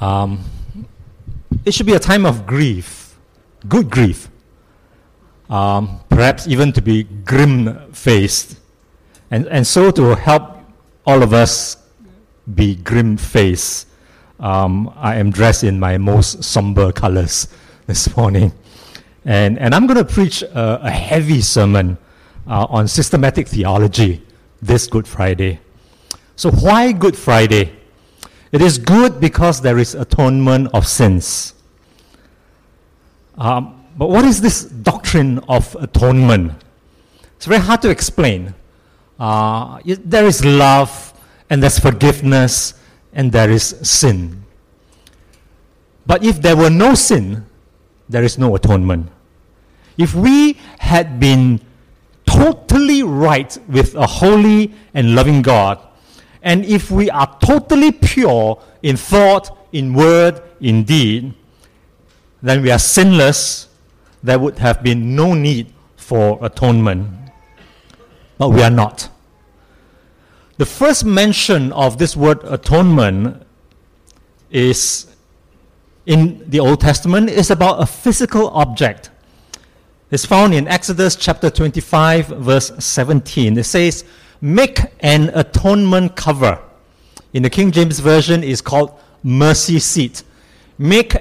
Um, it should be a time of grief, good grief, um, perhaps even to be grim faced, and, and so to help all of us be grim faced. Um, I am dressed in my most somber colors this morning. And, and I'm going to preach a, a heavy sermon uh, on systematic theology this Good Friday. So, why Good Friday? It is good because there is atonement of sins. Um, but what is this doctrine of atonement? It's very hard to explain. Uh, there is love, and there's forgiveness, and there is sin. But if there were no sin, there is no atonement. If we had been totally right with a holy and loving God, and if we are totally pure in thought, in word, in deed, then we are sinless. There would have been no need for atonement. But we are not. The first mention of this word atonement is in the Old Testament is about a physical object. It's found in Exodus chapter 25, verse 17. It says, Make an atonement cover. In the King James Version, it's called mercy seat. Make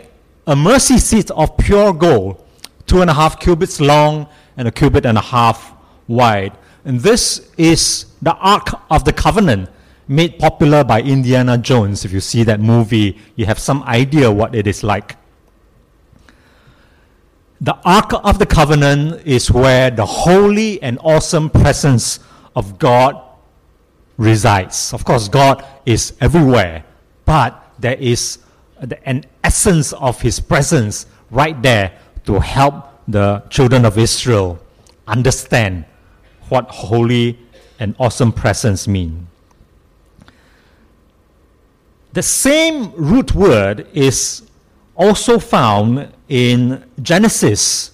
a mercy seat of pure gold, two and a half cubits long and a cubit and a half wide. And this is the Ark of the Covenant made popular by Indiana Jones. If you see that movie, you have some idea what it is like. The Ark of the Covenant is where the holy and awesome presence of God resides. Of course, God is everywhere, but there is an essence of His presence right there to help the children of Israel understand what holy and awesome presence mean. The same root word is also found in Genesis.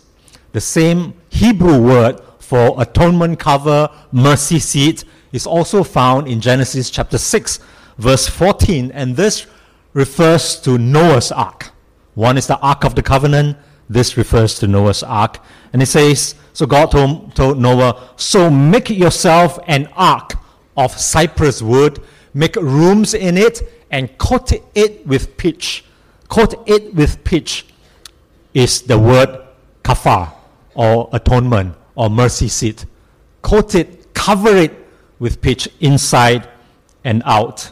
The same Hebrew word for atonement cover, mercy seat, is also found in Genesis chapter 6, verse 14. And this refers to Noah's ark. One is the ark of the covenant, this refers to Noah's ark. And it says, So God told, told Noah, So make yourself an ark of cypress wood, make rooms in it, and coat it with pitch. Coat it with pitch is the word kafar or atonement or mercy seat. Coat it, cover it with pitch inside and out.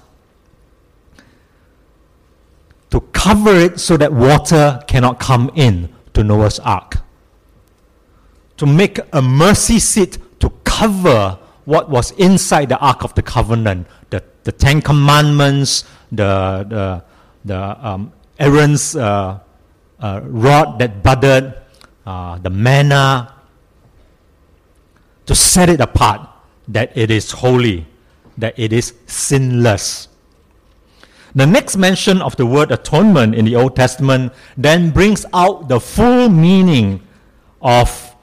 To cover it so that water cannot come in to Noah's ark. To make a mercy seat to cover what was inside the ark of the covenant, the, the Ten Commandments, the, the, the um, Aaron's uh, uh, rod that budded, uh, the manna, to set it apart that it is holy, that it is sinless. The next mention of the word atonement in the Old Testament then brings out the full meaning of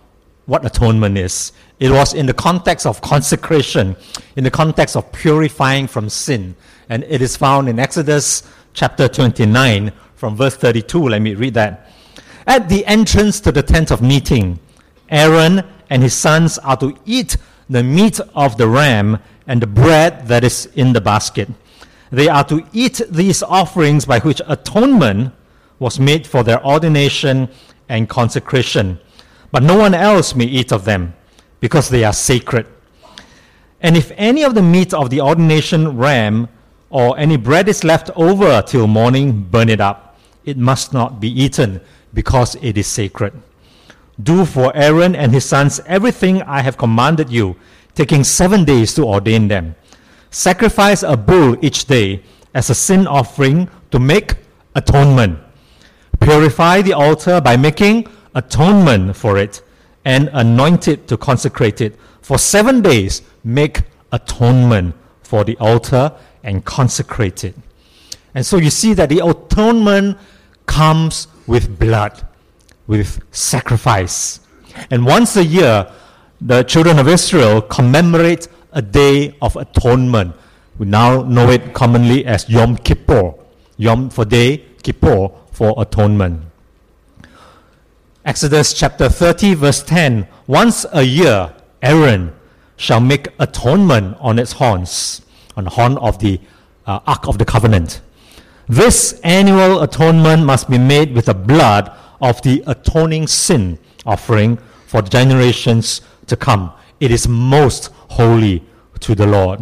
what atonement is. It was in the context of consecration, in the context of purifying from sin and it is found in Exodus chapter 29 from verse 32. Let me read that. At the entrance to the tent of meeting, Aaron and his sons are to eat the meat of the ram and the bread that is in the basket. They are to eat these offerings by which atonement was made for their ordination and consecration. But no one else may eat of them, because they are sacred. And if any of the meat of the ordination ram or any bread is left over till morning, burn it up. It must not be eaten, because it is sacred. Do for Aaron and his sons everything I have commanded you, taking seven days to ordain them. Sacrifice a bull each day as a sin offering to make atonement. Purify the altar by making atonement for it, and anoint it to consecrate it. For seven days, make atonement for the altar and consecrate it. And so you see that the atonement comes with blood, with sacrifice. And once a year, the children of Israel commemorate a day of atonement. We now know it commonly as Yom Kippur. Yom for day, Kippur for atonement. Exodus chapter 30, verse 10 Once a year, Aaron shall make atonement on its horns, on the horn of the uh, Ark of the Covenant. This annual atonement must be made with the blood of the atoning sin offering for generations to come. It is most holy to the Lord.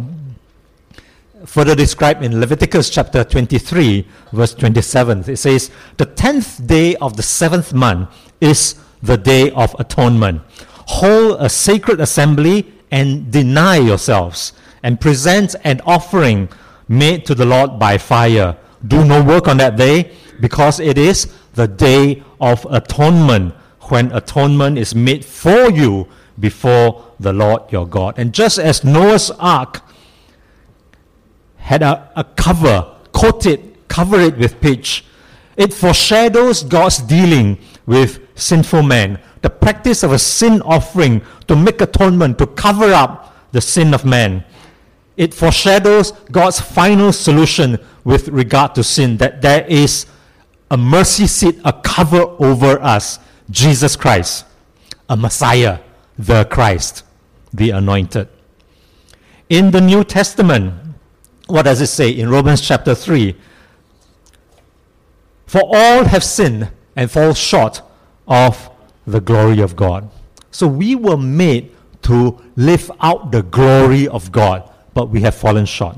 Further described in Leviticus chapter 23, verse 27, it says, The tenth day of the seventh month is the day of atonement. Hold a sacred assembly and deny yourselves, and present an offering made to the Lord by fire. Do no work on that day, because it is the day of atonement, when atonement is made for you before the Lord your God. And just as Noah's ark had a, a cover, coat it, cover it with pitch, it foreshadows God's dealing with sinful man. The practice of a sin offering to make atonement, to cover up the sin of man. It foreshadows God's final solution with regard to sin, that there is a mercy seat, a cover over us, Jesus Christ, a Messiah, the Christ, the anointed. In the New Testament, what does it say in Romans chapter 3? For all have sinned and fall short of the glory of God. So we were made to live out the glory of God, but we have fallen short.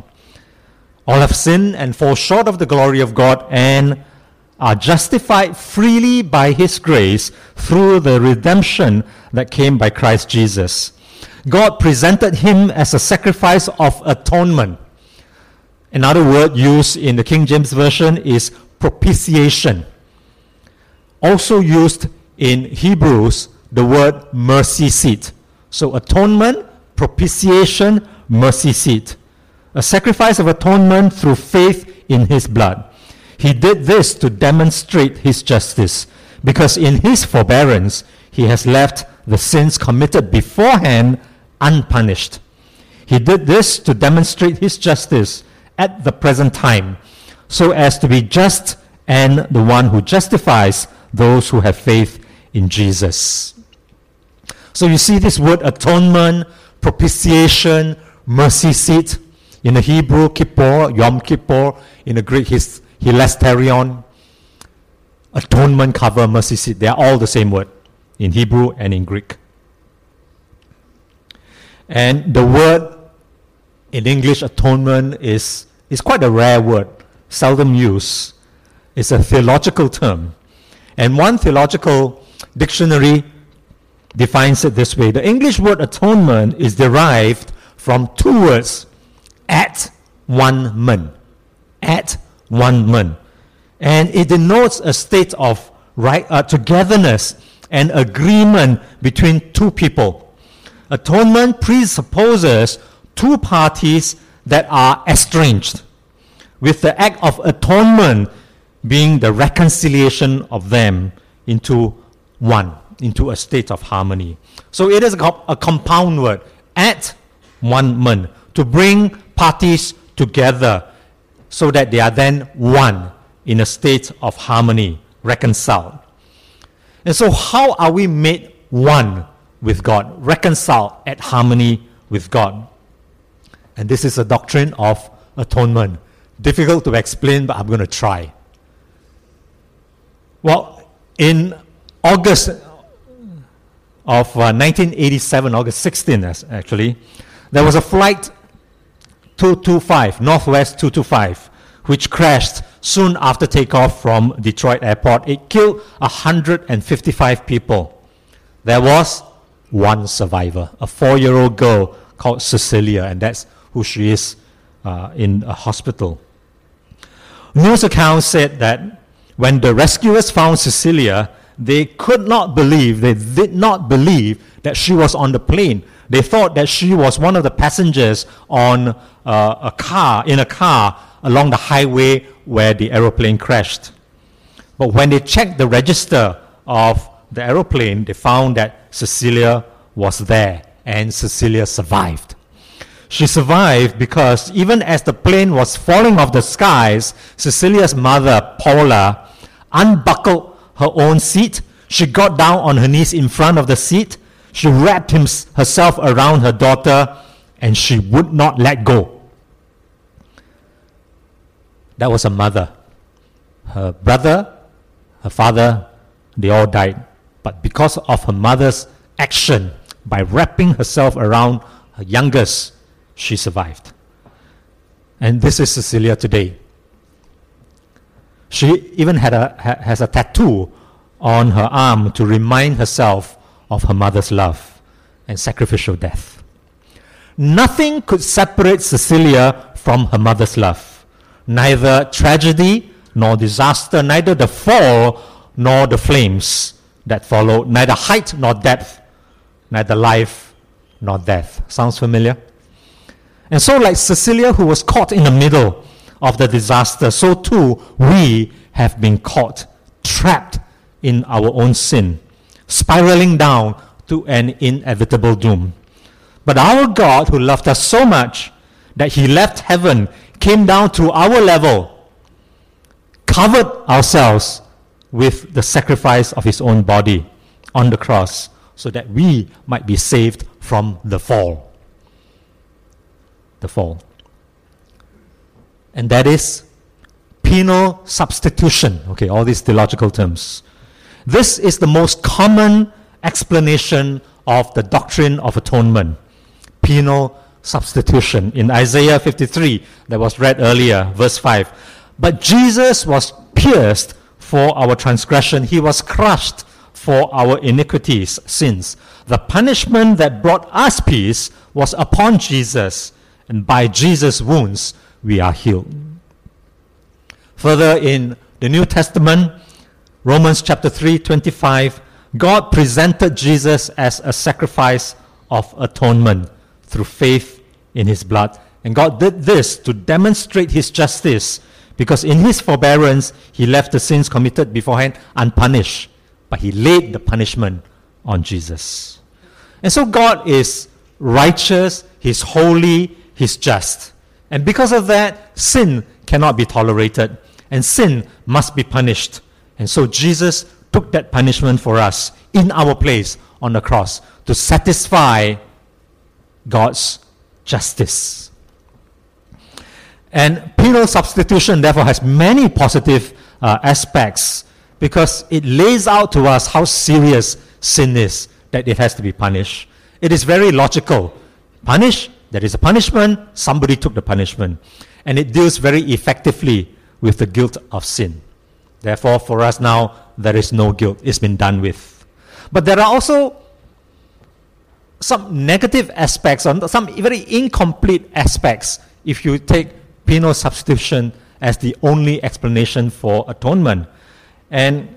All have sinned and fall short of the glory of God and are justified freely by His grace through the redemption that came by Christ Jesus. God presented Him as a sacrifice of atonement. Another word used in the King James Version is propitiation. Also used in Hebrews, the word mercy seat. So atonement, propitiation, mercy seat. A sacrifice of atonement through faith in his blood. He did this to demonstrate his justice, because in his forbearance he has left the sins committed beforehand unpunished. He did this to demonstrate his justice at the present time, so as to be just and the one who justifies those who have faith in Jesus. So you see this word atonement, propitiation, mercy seat. In the Hebrew, Kippur, Yom Kippur. In the Greek, his hilasterion. Atonement cover, mercy seat. They are all the same word in Hebrew and in Greek. And the word in English, atonement, is, is quite a rare word, seldom used. It's a theological term. And one theological dictionary defines it this way the English word atonement is derived from two words at one man. At one man. And it denotes a state of right, uh, togetherness and agreement between two people. Atonement presupposes two parties that are estranged, with the act of atonement being the reconciliation of them into one, into a state of harmony. So it is a, a compound word, at one man, to bring parties together so that they are then one in a state of harmony, reconciled. And so, how are we made one with God, reconciled at harmony with God? And this is a doctrine of atonement. Difficult to explain, but I'm going to try. Well, in August of uh, 1987, August 16th actually, there was a flight 225, Northwest 225, which crashed soon after takeoff from Detroit Airport. It killed 155 people. There was one survivor, a four year old girl called Cecilia, and that's who she is uh, in a hospital. News accounts said that when the rescuers found Cecilia, they could not believe, they did not believe that she was on the plane. They thought that she was one of the passengers on uh, a car, in a car along the highway where the aeroplane crashed. But when they checked the register of the aeroplane, they found that Cecilia was there and Cecilia survived. She survived because even as the plane was falling off the skies, Cecilia's mother, Paula, unbuckled her own seat. She got down on her knees in front of the seat. She wrapped him, herself around her daughter and she would not let go. That was her mother. Her brother, her father, they all died. But because of her mother's action, by wrapping herself around her youngest, she survived. And this is Cecilia today. She even had a, ha, has a tattoo on her arm to remind herself of her mother's love and sacrificial death. Nothing could separate Cecilia from her mother's love. Neither tragedy nor disaster, neither the fall nor the flames that followed, neither height nor depth, neither life nor death. Sounds familiar? And so, like Cecilia, who was caught in the middle of the disaster, so too we have been caught, trapped in our own sin, spiraling down to an inevitable doom. But our God, who loved us so much that He left heaven, came down to our level, covered ourselves with the sacrifice of His own body on the cross, so that we might be saved from the fall. The fall. And that is penal substitution. Okay, all these theological terms. This is the most common explanation of the doctrine of atonement. Penal substitution. In Isaiah 53, that was read earlier, verse 5. But Jesus was pierced for our transgression, he was crushed for our iniquities, sins. The punishment that brought us peace was upon Jesus, and by Jesus' wounds we are healed. Further in the New Testament, Romans chapter 3, 25, God presented Jesus as a sacrifice of atonement through faith in his blood. And God did this to demonstrate his justice because in his forbearance, he left the sins committed beforehand unpunished, but he laid the punishment on Jesus. And so God is righteous, he's holy, he's just. And because of that, sin cannot be tolerated, and sin must be punished. And so Jesus took that punishment for us in our place on the cross to satisfy God's justice. And penal substitution, therefore, has many positive uh, aspects because it lays out to us how serious sin is that it has to be punished. It is very logical. Punish, there is a punishment, somebody took the punishment. And it deals very effectively with the guilt of sin. Therefore, for us now, there is no guilt. It's been done with. But there are also some negative aspects, or some very incomplete aspects, if you take penal substitution as the only explanation for atonement. And,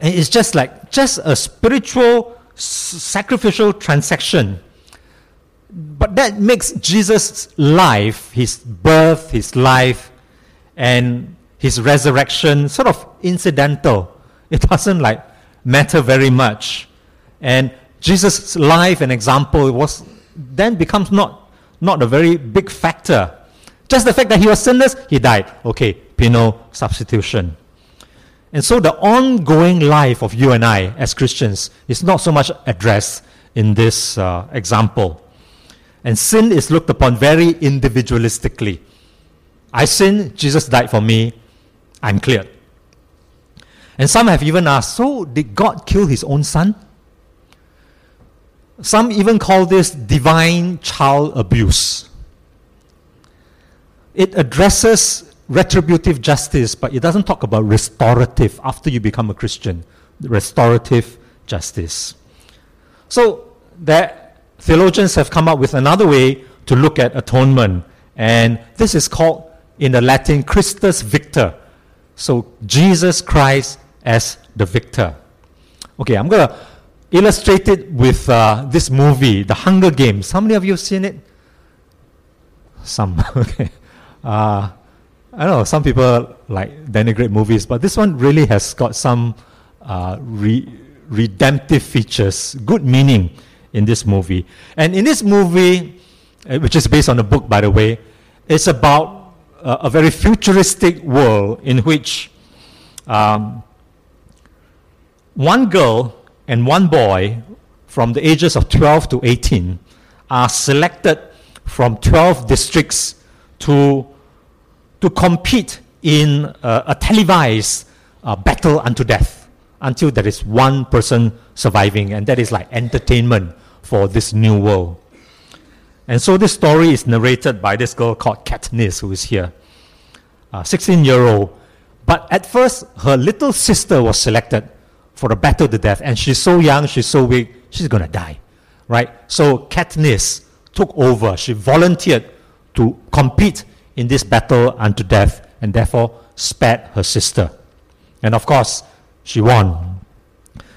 and it's just like, just a spiritual, sacrificial transaction. But that makes Jesus' life, his birth, his life, and his resurrection sort of incidental. It doesn't like matter very much. And Jesus' life and example was then becomes not, not a very big factor just the fact that he was sinless, he died. Okay, penal substitution. And so the ongoing life of you and I as Christians is not so much addressed in this uh, example. And sin is looked upon very individualistically. I sin, Jesus died for me, I'm cleared. And some have even asked, so did God kill his own son? Some even call this divine child abuse. It addresses retributive justice, but it doesn't talk about restorative after you become a Christian. Restorative justice. So, that theologians have come up with another way to look at atonement, and this is called in the Latin Christus Victor. So, Jesus Christ as the victor. Okay, I'm going to illustrate it with uh, this movie, The Hunger Games. How many of you have seen it? Some, okay. Uh, I don't know, some people like denigrate movies, but this one really has got some uh, re- redemptive features, good meaning in this movie. And in this movie, uh, which is based on a book, by the way. It's about a very futuristic world in which um, one girl and one boy from the ages of 12 to 18 are selected from 12 districts to, to compete in a televised uh, battle unto death until there is one person surviving, and that is like entertainment for this new world. And so this story is narrated by this girl called Katniss, who is here, a 16 year old. But at first, her little sister was selected for a battle to death, and she's so young, she's so weak, she's to die. Right? So Katniss took over. She volunteered to compete in this battle unto death and therefore spared her sister. And of course, she won.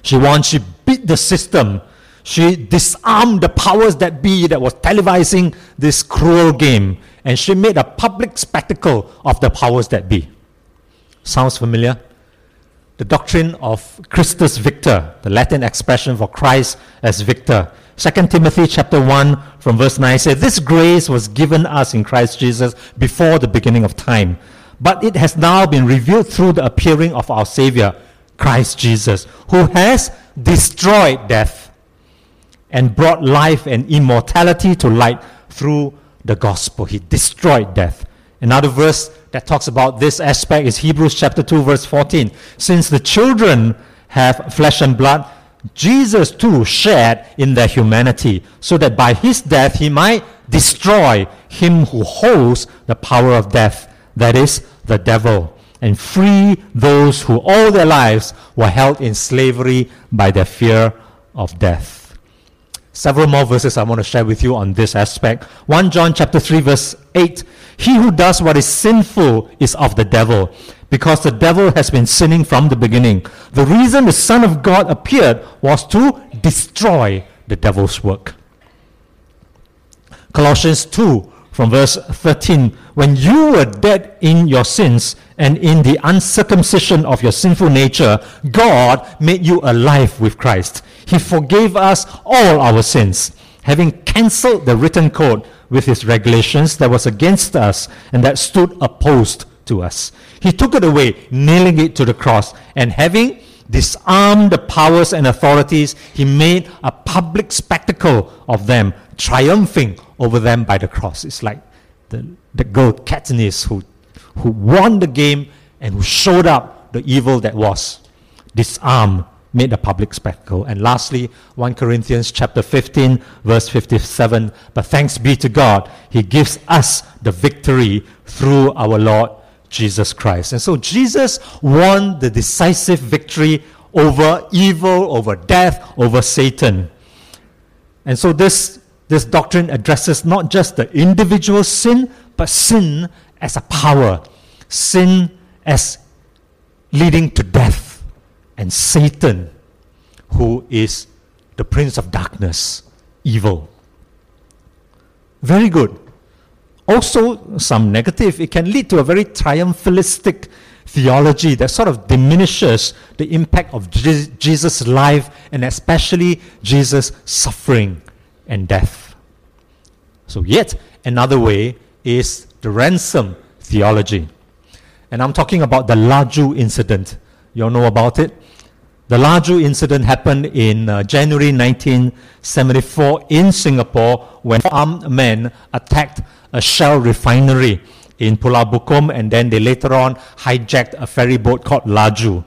She won. She beat the system. She disarmed the powers that be that was televising this cruel game. And she made a public spectacle of the powers that be. Sounds familiar? The doctrine of Christus Victor, the Latin expression for Christ as victor. 2 Timothy chapter 1 from verse 9 says, This grace was given us in Christ Jesus before the beginning of time, but it has now been revealed through the appearing of our Savior, Christ Jesus, who has destroyed death and brought life and immortality to light through the gospel. He destroyed death. Another verse that talks about this aspect is Hebrews chapter 2 verse 14. Since the children have flesh and blood, Jesus too shared in their humanity, so that by his death he might destroy him who holds the power of death, that is, the devil, and free those who all their lives were held in slavery by the fear of death. Several more verses I want to share with you on this aspect. 1 John chapter 3 verse 8. He who does what is sinful is of the devil, because the devil has been sinning from the beginning. The reason the Son of God appeared was to destroy the devil's work. Colossians 2 from verse 13 When you were dead in your sins and in the uncircumcision of your sinful nature, God made you alive with Christ. He forgave us all our sins, having cancelled the written code with his regulations that was against us and that stood opposed to us. He took it away, nailing it to the cross, and having disarmed the powers and authorities, he made a public spectacle of them, triumphing over them by the cross. It's like the, the girl Katniss who, who won the game and who showed up the evil that was disarmed made a public spectacle. And lastly, 1 Corinthians chapter 15, verse 57. But thanks be to God, He gives us the victory through our Lord Jesus Christ. And so Jesus won the decisive victory over evil, over death, over Satan. And so this, this doctrine addresses not just the individual sin, but sin as a power, sin as leading to death, and Satan, who is the prince of darkness, evil. Very good also some negative. It can lead to a very triumphalistic theology that sort of diminishes the impact of Jesus' life and especially Jesus' suffering and death. So, yet another way is the ransom theology. And I'm talking about the Laju incident. You all know about it? The Laju incident happened in uh, January 1974 in Singapore when armed men attacked a shell refinery in Pulau Bukom, and then they later on hijacked a ferry boat called Laju.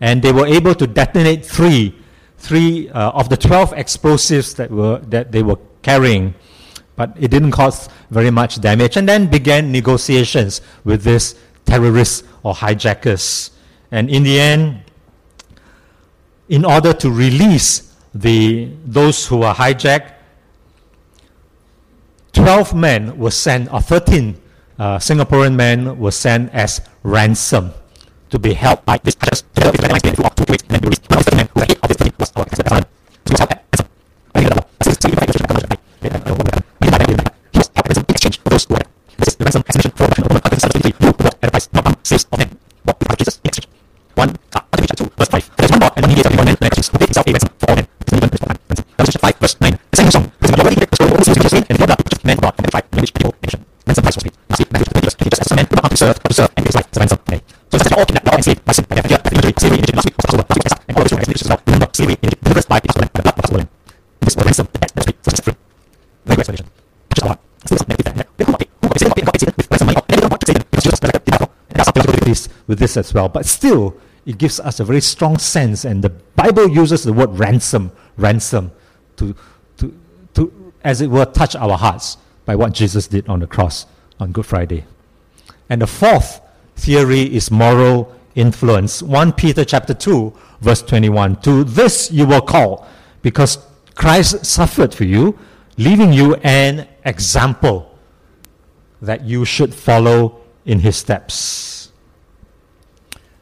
And they were able to detonate three, three uh, of the 12 explosives that, were, that they were carrying, but it didn't cause very much damage. And then began negotiations with these terrorists or hijackers. And in the end, in order to release the, those who were hijacked, 12 men were sent, or 13 uh, Singaporean men were sent as ransom to be held by this as well. But still, it gives us a very strong sense, and the Bible uses the word ransom, ransom, to, to, to as it were, touch our hearts by what Jesus did on the cross on Good Friday. And the fourth theory is moral influence. 1 Peter chapter 2, verse 21. To this you were called, because Christ suffered for you, leaving you an example that you should follow in his steps.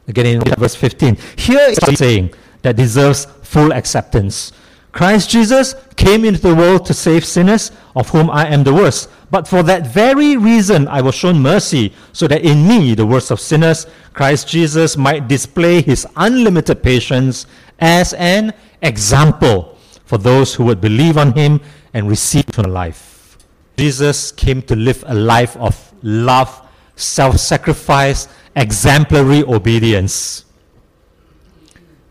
Again in verse 15. Here is saying that deserves full acceptance. Christ Jesus came into the world to save sinners, of whom I am the worst. But for that very reason I was shown mercy, so that in me, the worst of sinners, Christ Jesus might display his unlimited patience as an example for those who would believe on him and receive eternal life. Jesus came to live a life of love, self sacrifice, exemplary obedience.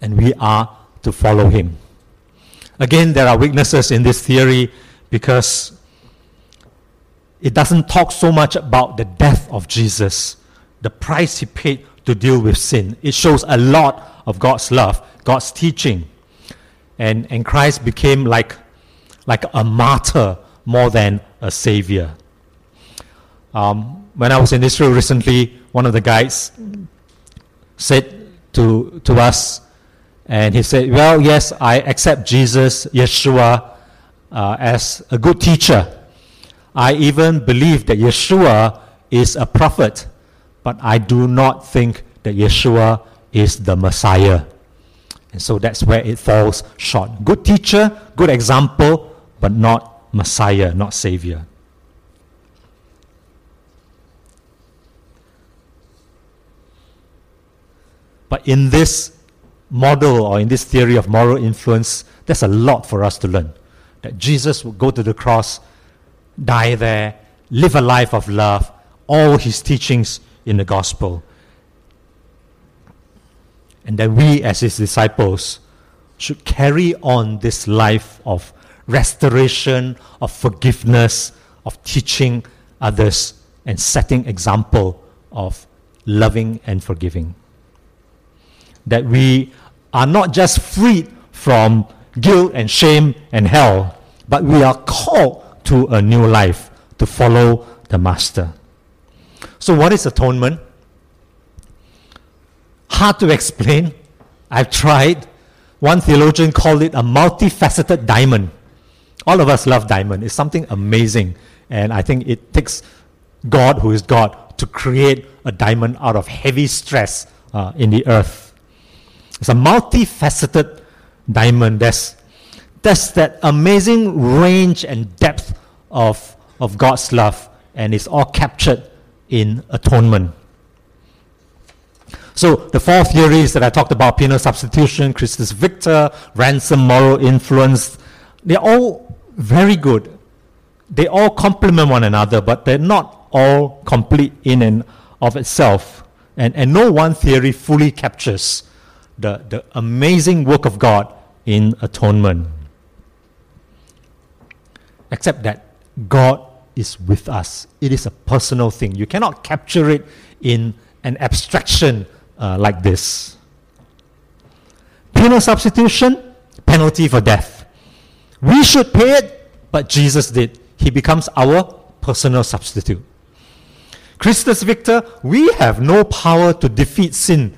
And we are to follow him. Again, there are weaknesses in this theory because it doesn't talk so much about the death of Jesus, the price he paid to deal with sin. It shows a lot of God's love, God's teaching. And, and Christ became like, like a martyr more than a savior. Um, when I was in Israel recently, one of the guides said to, to us, and he said, Well, yes, I accept Jesus, Yeshua, uh, as a good teacher. I even believe that Yeshua is a prophet, but I do not think that Yeshua is the Messiah. And so that's where it falls short. Good teacher, good example, but not Messiah, not Savior. But in this model or in this theory of moral influence, there's a lot for us to learn. That Jesus would go to the cross, die there, live a life of love, all his teachings in the gospel. And that we, as his disciples, should carry on this life of restoration, of forgiveness, of teaching others, and setting example of loving and forgiving that we are not just freed from guilt and shame and hell, but we are called to a new life to follow the Master. So, what is atonement? Hard to explain. I've tried. One theologian called it a multifaceted diamond. All of us love diamond. It's something amazing. And I think it takes God, who is God, to create a diamond out of heavy stress uh, in the earth. It's a multifaceted diamond. There's, there's that amazing range and depth of, of God's love, and it's all captured in atonement. So the four theories that I talked about, penal substitution, Christus Victor, ransom, moral influence, they're all very good. They all complement one another, but they're not all complete in and of itself. And, and no one theory fully captures the, the amazing work of God in atonement. Except that God is with us. It is a personal thing. You cannot capture it in an abstraction uh, like this. Penal substitution, penalty for death. We should pay it, but Jesus did. He becomes our personal substitute. Christus Victor, we have no power to defeat sin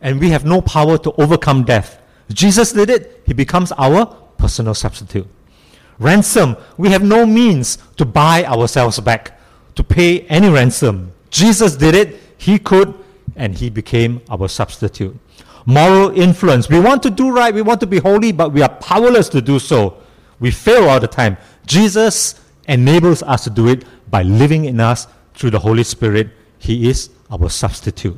and we have no power to overcome death. Jesus did it, he becomes our personal substitute. Ransom, we have no means to buy ourselves back, to pay any ransom. Jesus did it, he could, and he became our substitute. Moral influence, we want to do right, we want to be holy, but we are powerless to do so. We fail all the time. Jesus enables us to do it by living in us through the Holy Spirit. He is our substitute.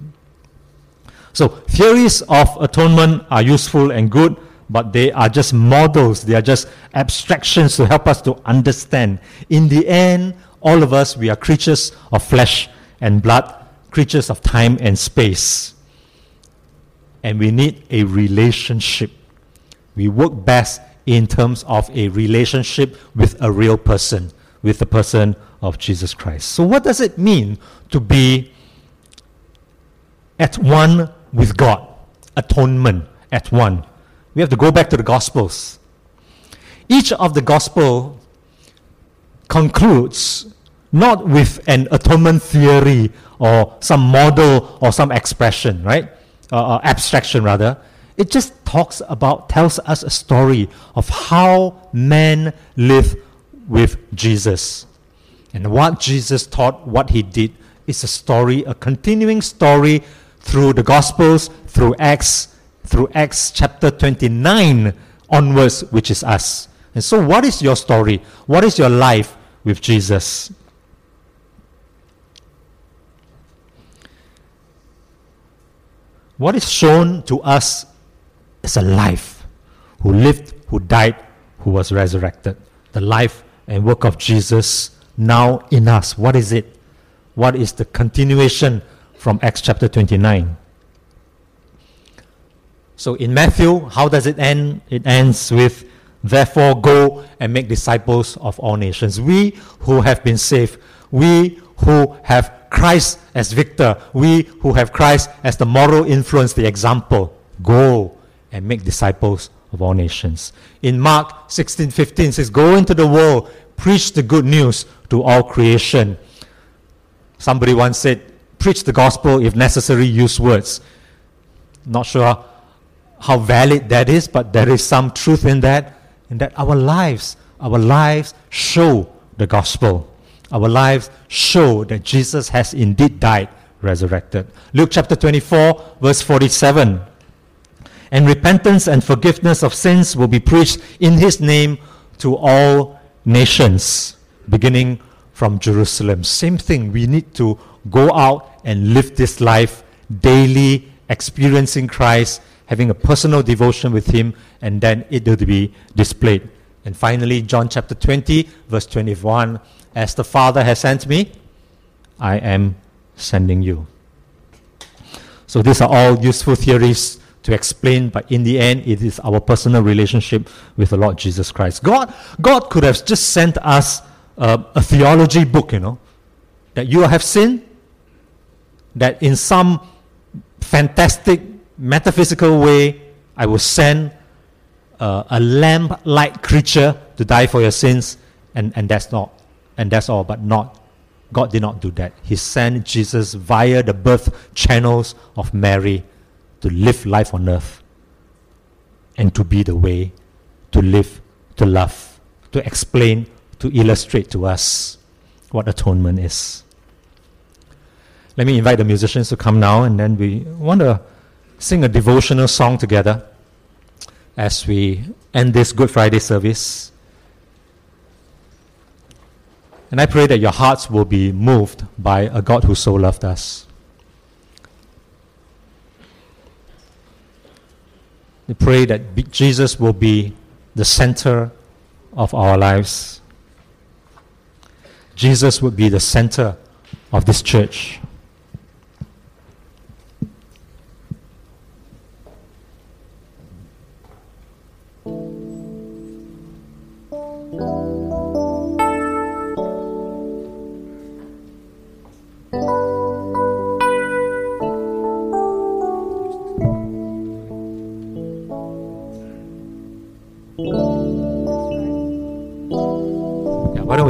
So theories of atonement are useful and good, but they are just models, they are just abstractions to help us to understand. In the end, all of us, we are creatures of flesh and blood, creatures of time and space. and we need a relationship. We work best in terms of a relationship with a real person, with the person of Jesus Christ. So, what does it mean to be at one with God? Atonement at one. We have to go back to the Gospels. Each of the Gospel concludes not with an atonement theory or some model or some expression, right? Uh, uh, abstraction rather. It just talks about, tells us a story of how men live with Jesus. And what Jesus taught, what he did, is a story, a continuing story through the Gospels, through Acts, through Acts chapter 29 onwards, which is us. And so, what is your story? What is your life with Jesus? What is shown to us is a life who lived, who died, who was resurrected. The life and work of Jesus now in us. What is it? What is the continuation from Acts chapter 29? So in Matthew, how does it end? It ends with, Therefore, go and make disciples of all nations. We who have been saved, we who have Christ as victor, we who have Christ as the moral influence, the example, go and make disciples of all nations. In Mark 16 15 says, Go into the world, preach the good news to all creation. Somebody once said, Preach the gospel, if necessary, use words. Not sure how valid that is, but there is some truth in that, in that our lives, our lives show the gospel. Our lives show that Jesus has indeed died, resurrected. Luke chapter 24, verse 47. And repentance and forgiveness of sins will be preached in his name to all nations, beginning from Jerusalem. Same thing, we need to go out and live this life daily, experiencing Christ, having a personal devotion with him, and then it will be displayed. And finally, John chapter 20, verse 21 as the Father has sent me, I am sending you. So these are all useful theories to explain, but in the end, it is our personal relationship with the Lord Jesus Christ. God, God could have just sent us uh, a theology book, you know, that you have sinned, that in some fantastic metaphysical way, I will send uh, a lamb like creature to die for your sins, and, and that's not and that's all, but not. God did not do that. He sent Jesus via the birth channels of Mary to live life on earth and to be the way to live, to love, to explain, to illustrate to us what atonement is. Let me invite the musicians to come now, and then we want to sing a devotional song together as we end this Good Friday service. And I pray that your hearts will be moved by a God who so loved us. We pray that Jesus will be the center of our lives. Jesus would be the center of this church.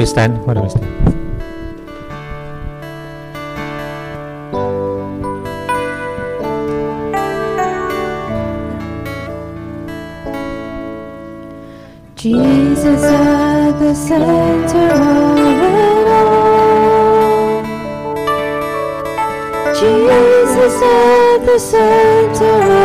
stand? Why don't we stand? Center of it all. Jesus at the center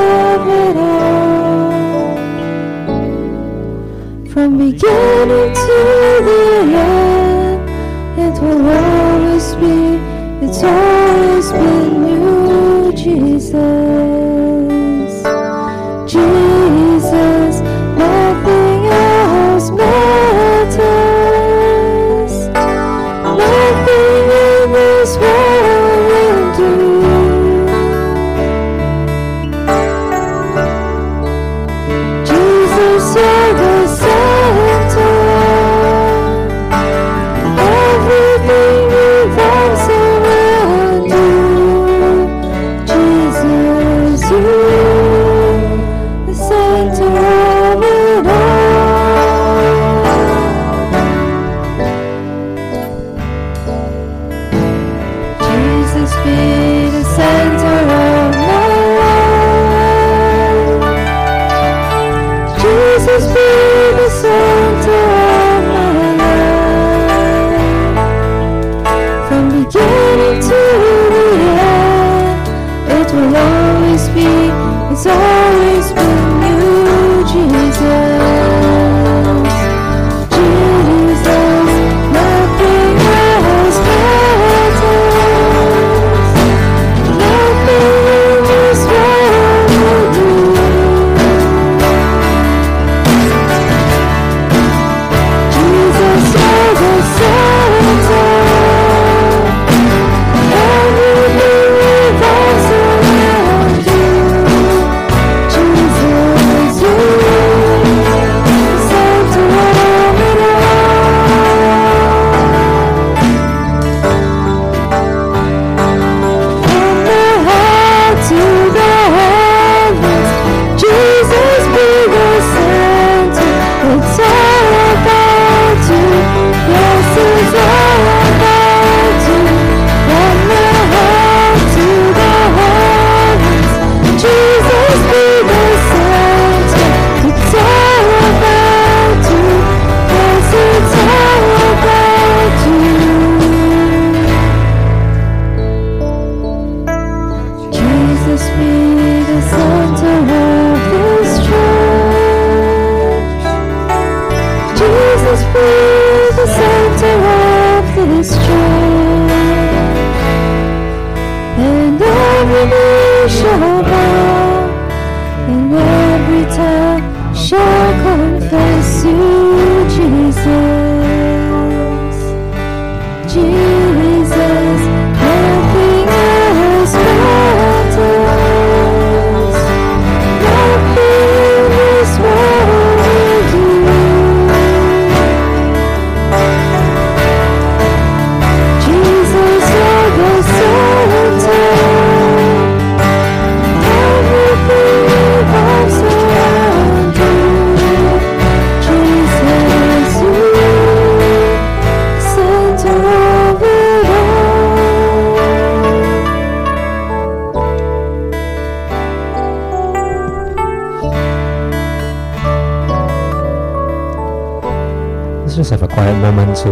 to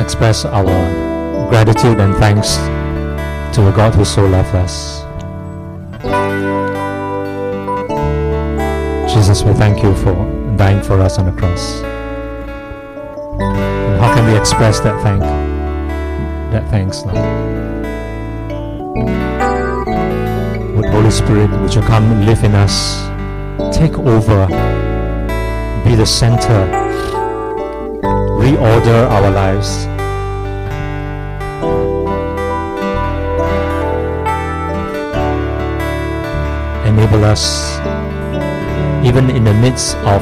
express our gratitude and thanks to a God who so loved us. Jesus, we thank you for dying for us on the cross. And how can we express that thank that thanks, Lord? Would Holy Spirit, would you come live in us, take over, the center, reorder our lives. Enable us, even in the midst of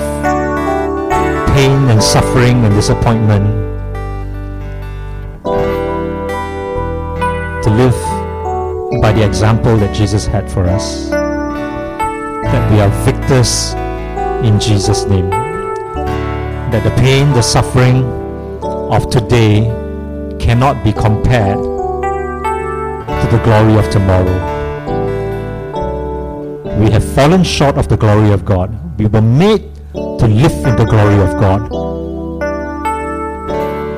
pain and suffering and disappointment, to live by the example that Jesus had for us. That we are victors in Jesus' name. That the pain, the suffering of today cannot be compared to the glory of tomorrow. We have fallen short of the glory of God. We were made to live in the glory of God.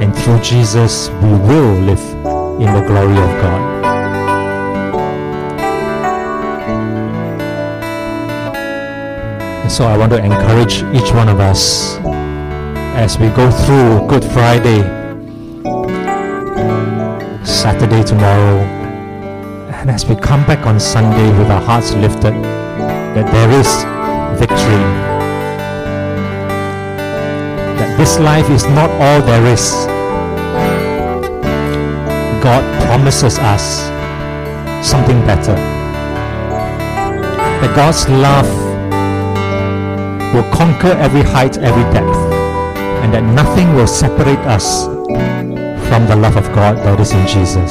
And through Jesus, we will live in the glory of God. So I want to encourage each one of us as we go through Good Friday, Saturday tomorrow, and as we come back on Sunday with our hearts lifted, that there is victory. That this life is not all there is. God promises us something better. That God's love will conquer every height, every depth, and that nothing will separate us from the love of God that is in Jesus.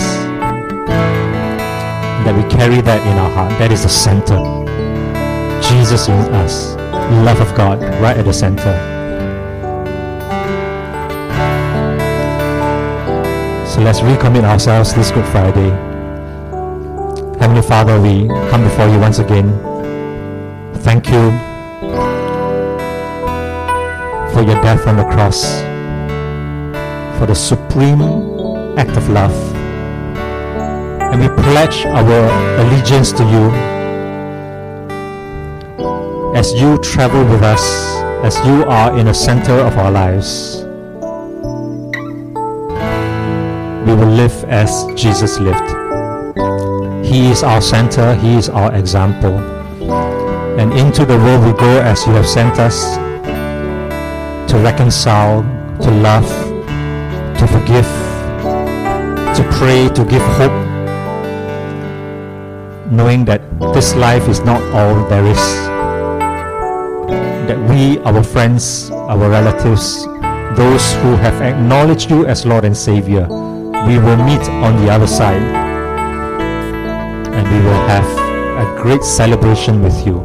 That we carry that in our heart. That is the center. Jesus in us. Love of God right at the center. So let's recommit ourselves this Good Friday. Heavenly Father, we come before you once again. Thank you for your death on the cross, for the supreme act of love. And we pledge our allegiance to you as you travel with us, as you are in the center of our lives. We will live as Jesus lived. He is our center, He is our example. And into the world we go as you have sent us to reconcile, to love, to forgive, to pray, to give hope, knowing that this life is not all there is. That we, our friends, our relatives, those who have acknowledged you as Lord and Savior, we will meet on the other side. And we will have a great celebration with you,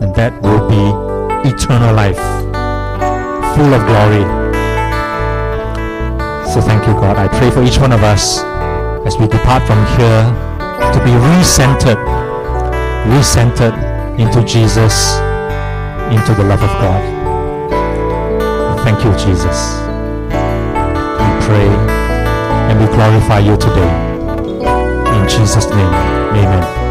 and that will be eternal life, full of glory. So thank you, God. I pray for each one of us as we depart from here to be recentered, recentered into Jesus, into the love of God. Thank you, Jesus. We pray and we glorify you today. In Jesus' name, amen.